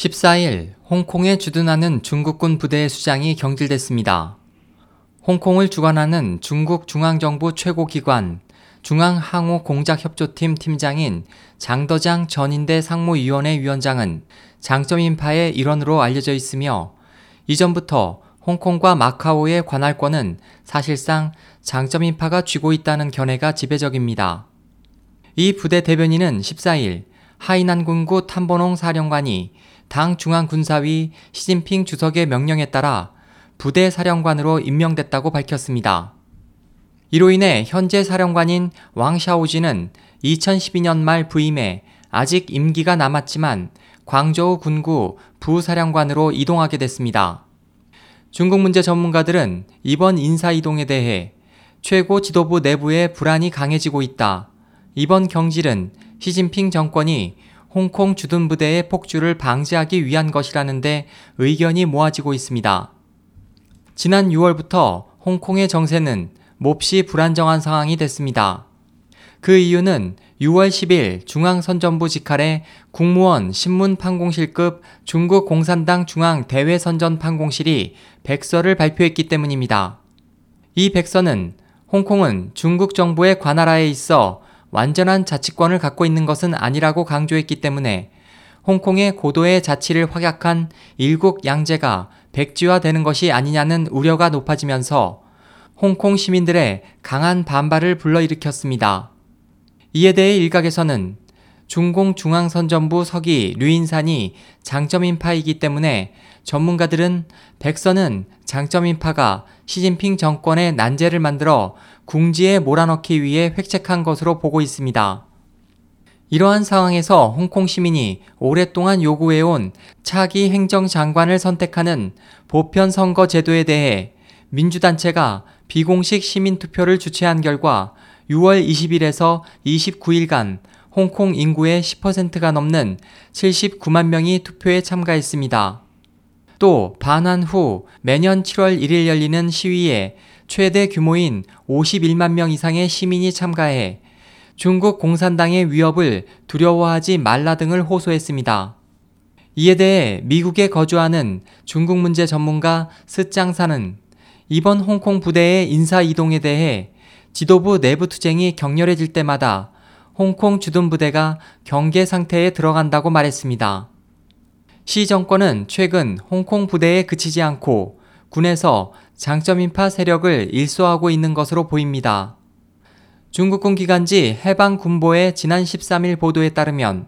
14일 홍콩에 주둔하는 중국군 부대의 수장이 경질됐습니다. 홍콩을 주관하는 중국 중앙정부 최고기관 중앙항우공작협조팀 팀장인 장더장 전인대 상무위원회 위원장은 장점 인파의 일원으로 알려져 있으며 이전부터 홍콩과 마카오의 관할권은 사실상 장점 인파가 쥐고 있다는 견해가 지배적입니다. 이 부대 대변인은 14일 하이난군구 탐번홍 사령관이 당 중앙군사위 시진핑 주석의 명령에 따라 부대 사령관으로 임명됐다고 밝혔습니다. 이로 인해 현재 사령관인 왕샤오지는 2012년 말 부임해 아직 임기가 남았지만 광저우 군구 부사령관으로 이동하게 됐습니다. 중국 문제 전문가들은 이번 인사 이동에 대해 최고 지도부 내부의 불안이 강해지고 있다. 이번 경질은 시진핑 정권이 홍콩 주둔 부대의 폭주를 방지하기 위한 것이라는데 의견이 모아지고 있습니다. 지난 6월부터 홍콩의 정세는 몹시 불안정한 상황이 됐습니다. 그 이유는 6월 10일 중앙선전부 직할에 국무원 신문판공실급 중국 공산당 중앙 대외선전 판공실이 백서를 발표했기 때문입니다. 이 백서는 홍콩은 중국 정부의 관할하에 있어 완전한 자치권을 갖고 있는 것은 아니라고 강조했기 때문에 홍콩의 고도의 자치를 확약한 일국 양제가 백지화되는 것이 아니냐는 우려가 높아지면서 홍콩 시민들의 강한 반발을 불러일으켰습니다. 이에 대해 일각에서는 중공 중앙선전부 서기 류인산이 장점인파이기 때문에 전문가들은 백선은 장점인파가 시진핑 정권의 난제를 만들어 궁지에 몰아넣기 위해 획책한 것으로 보고 있습니다. 이러한 상황에서 홍콩 시민이 오랫동안 요구해온 차기 행정장관을 선택하는 보편 선거 제도에 대해 민주단체가 비공식 시민 투표를 주최한 결과 6월 20일에서 29일간 홍콩 인구의 10%가 넘는 79만 명이 투표에 참가했습니다. 또 반환 후 매년 7월 1일 열리는 시위에 최대 규모인 51만 명 이상의 시민이 참가해 중국 공산당의 위협을 두려워하지 말라 등을 호소했습니다. 이에 대해 미국에 거주하는 중국 문제 전문가 스짱사는 이번 홍콩 부대의 인사 이동에 대해 지도부 내부 투쟁이 격렬해질 때마다 홍콩 주둔 부대가 경계 상태에 들어간다고 말했습니다. 시 정권은 최근 홍콩 부대에 그치지 않고 군에서 장점인파 세력을 일소하고 있는 것으로 보입니다. 중국군 기관지 해방군보의 지난 13일 보도에 따르면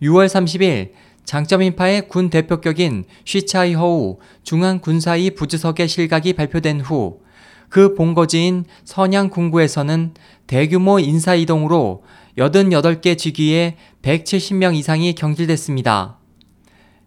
6월 30일 장점인파의 군 대표격인 쉬차이 허우 중앙군사위 부주석의 실각이 발표된 후 그 본거지인 선양 군구에서는 대규모 인사이동으로 88개 직위에 170명 이상이 경질됐습니다.